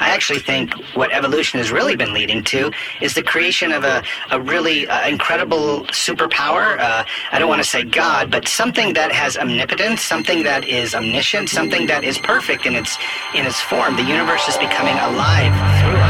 I actually think what evolution has really been leading to is the creation of a, a really uh, incredible superpower. Uh, I don't want to say God, but something that has omnipotence, something that is omniscient, something that is perfect in its in its form. The universe is becoming alive through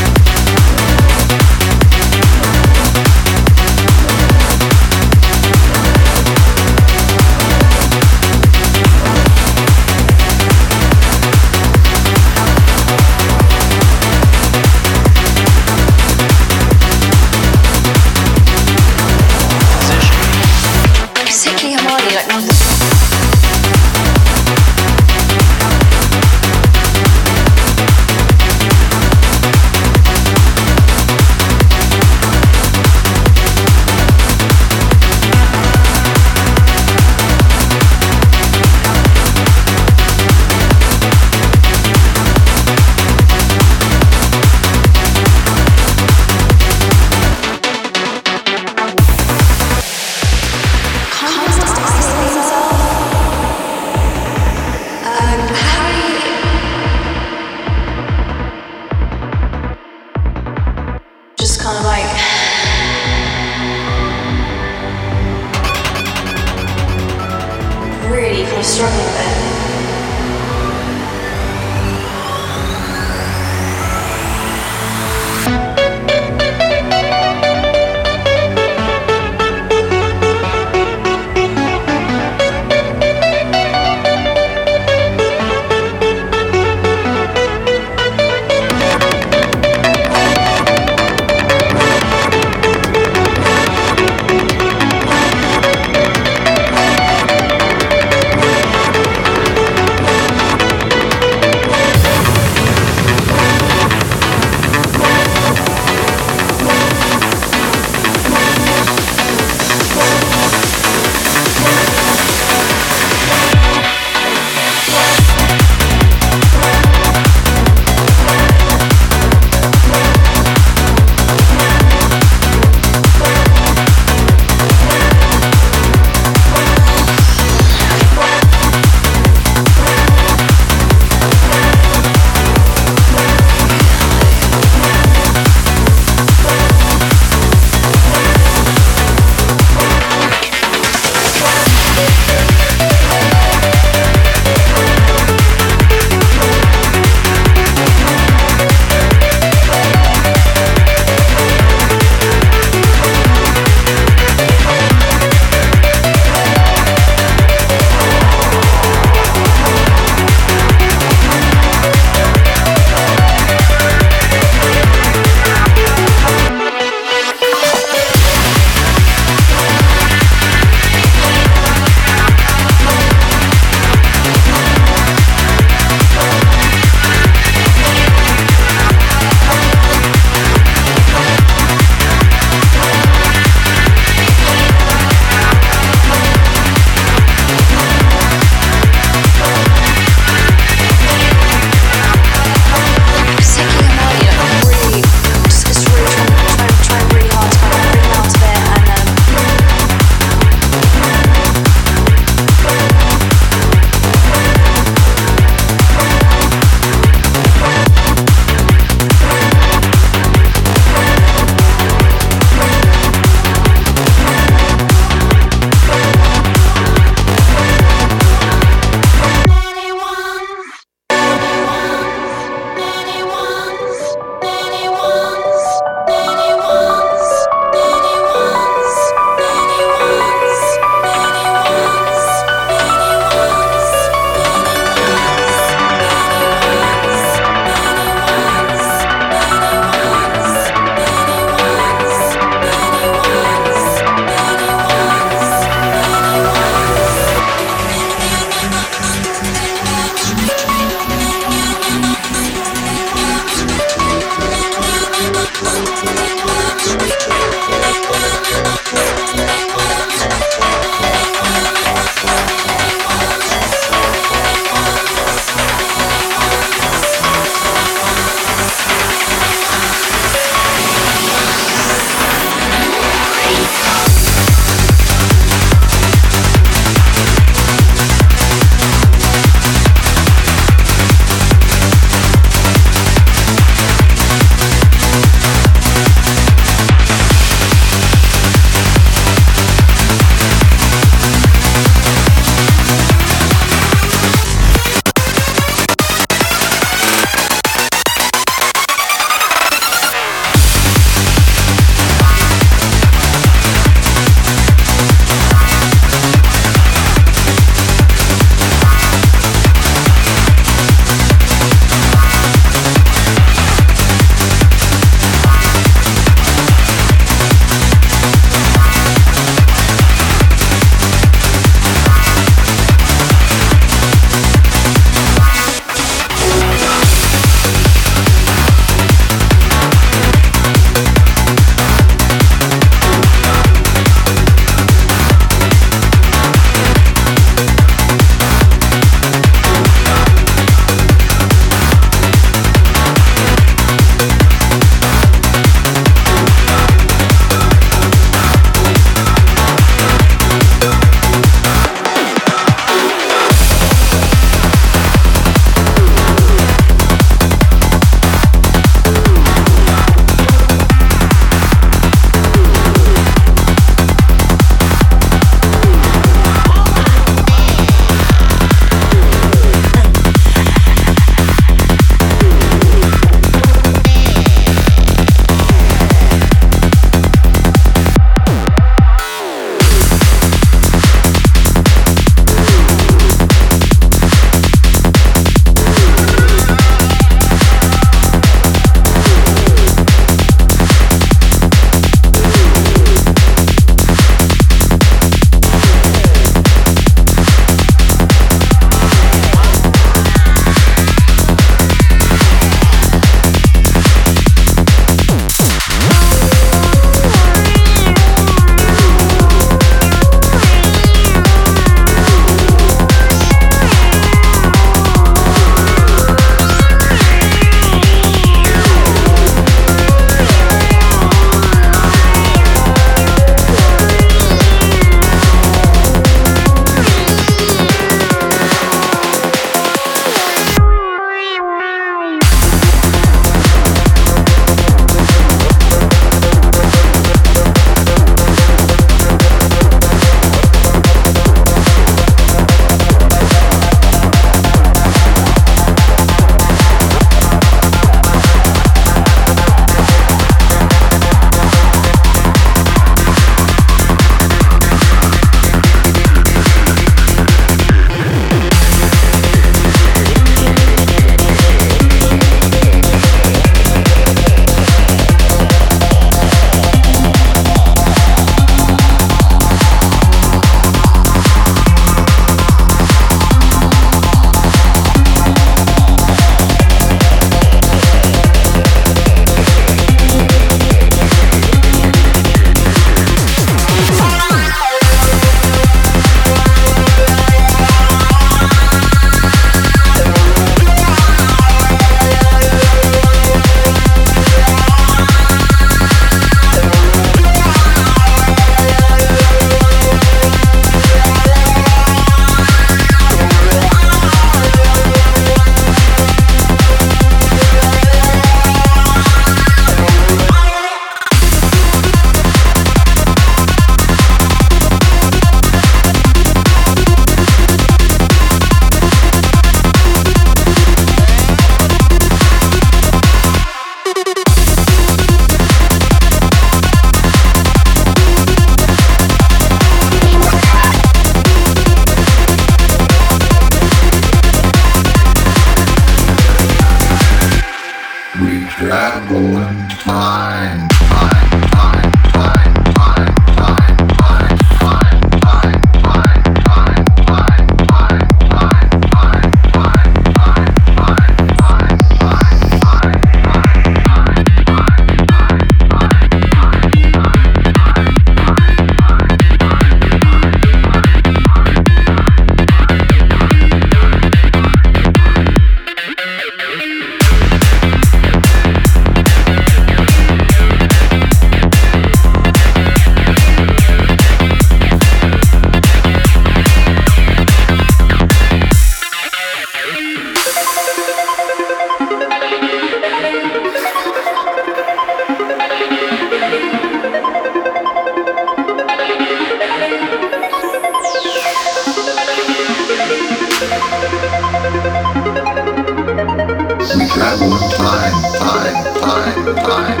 time, time, time, time, time.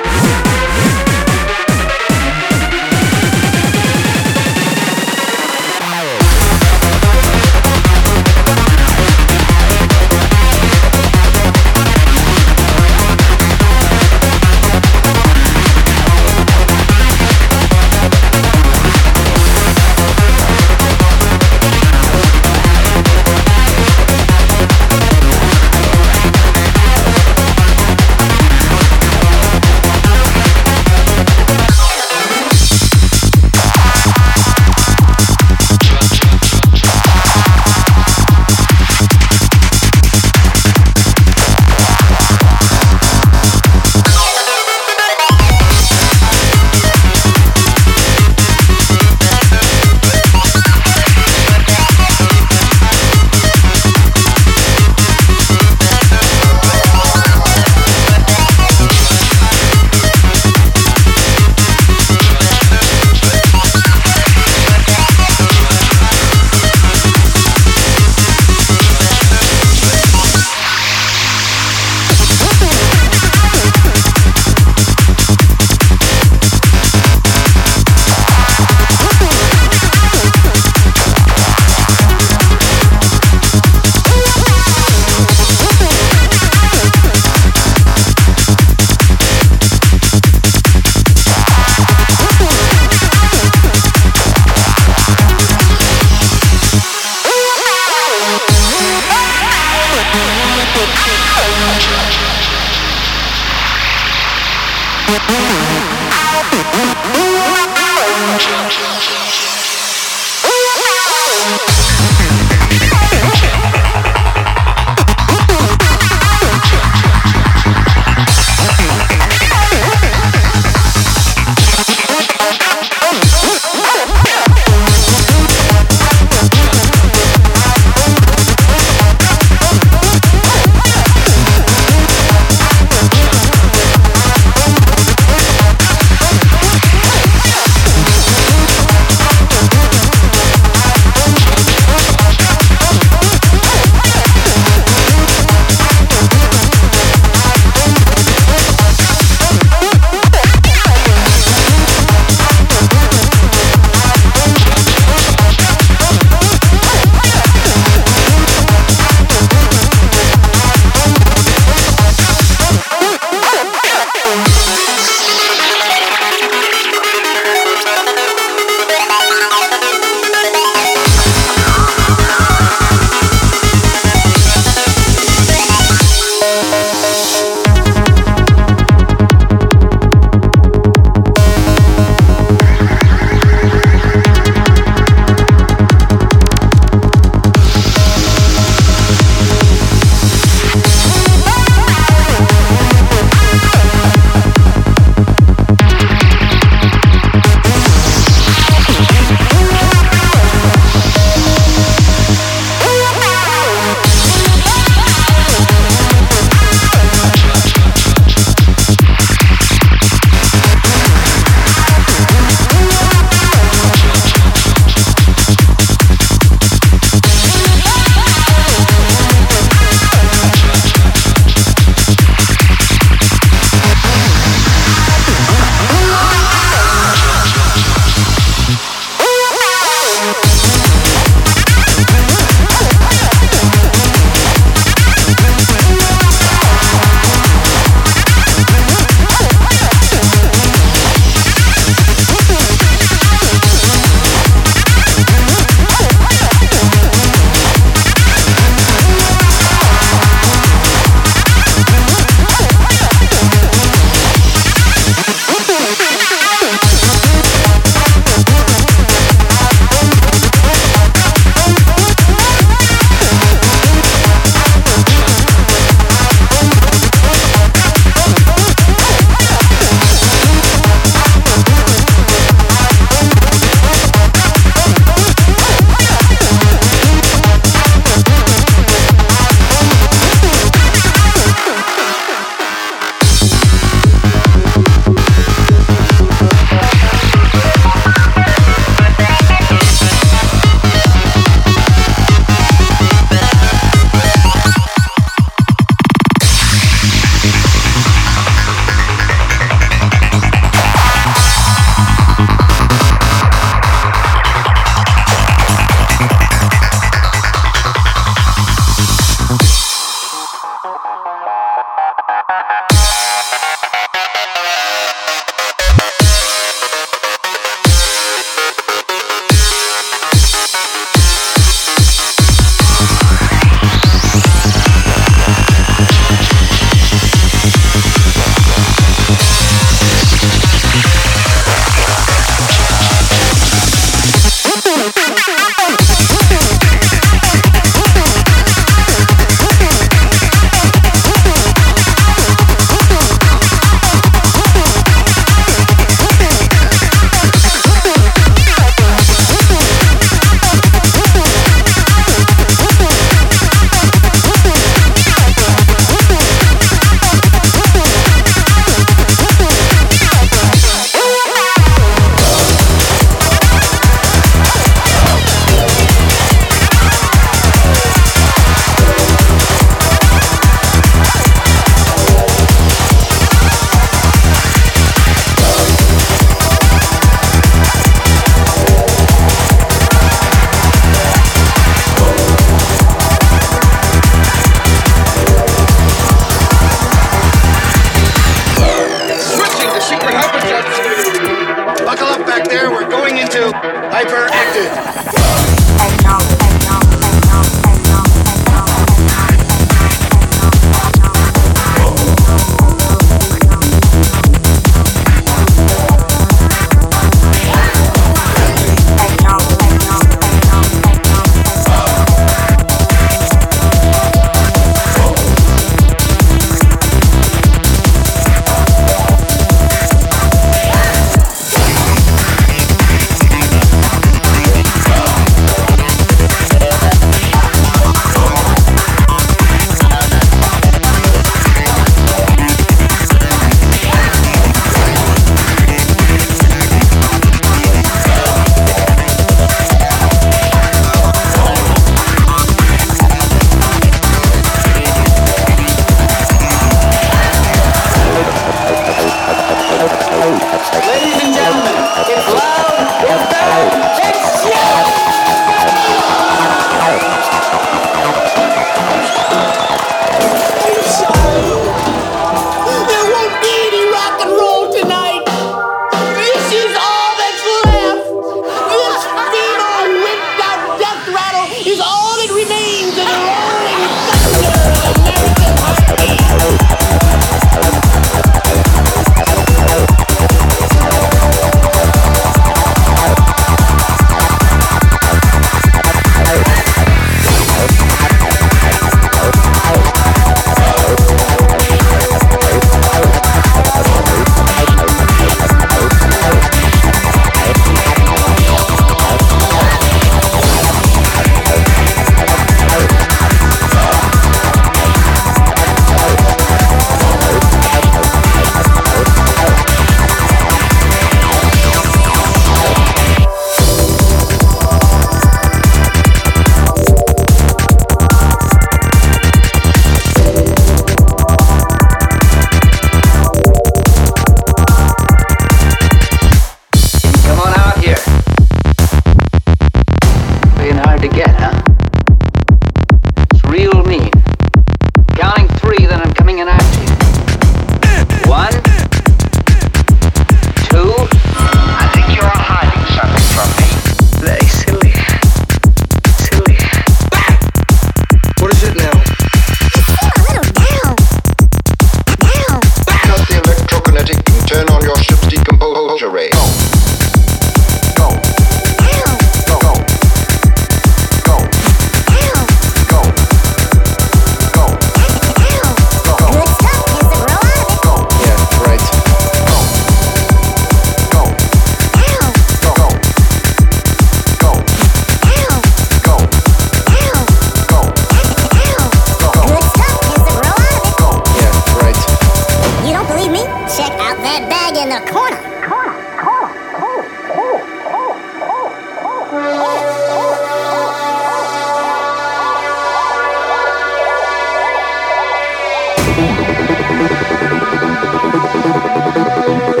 Oh.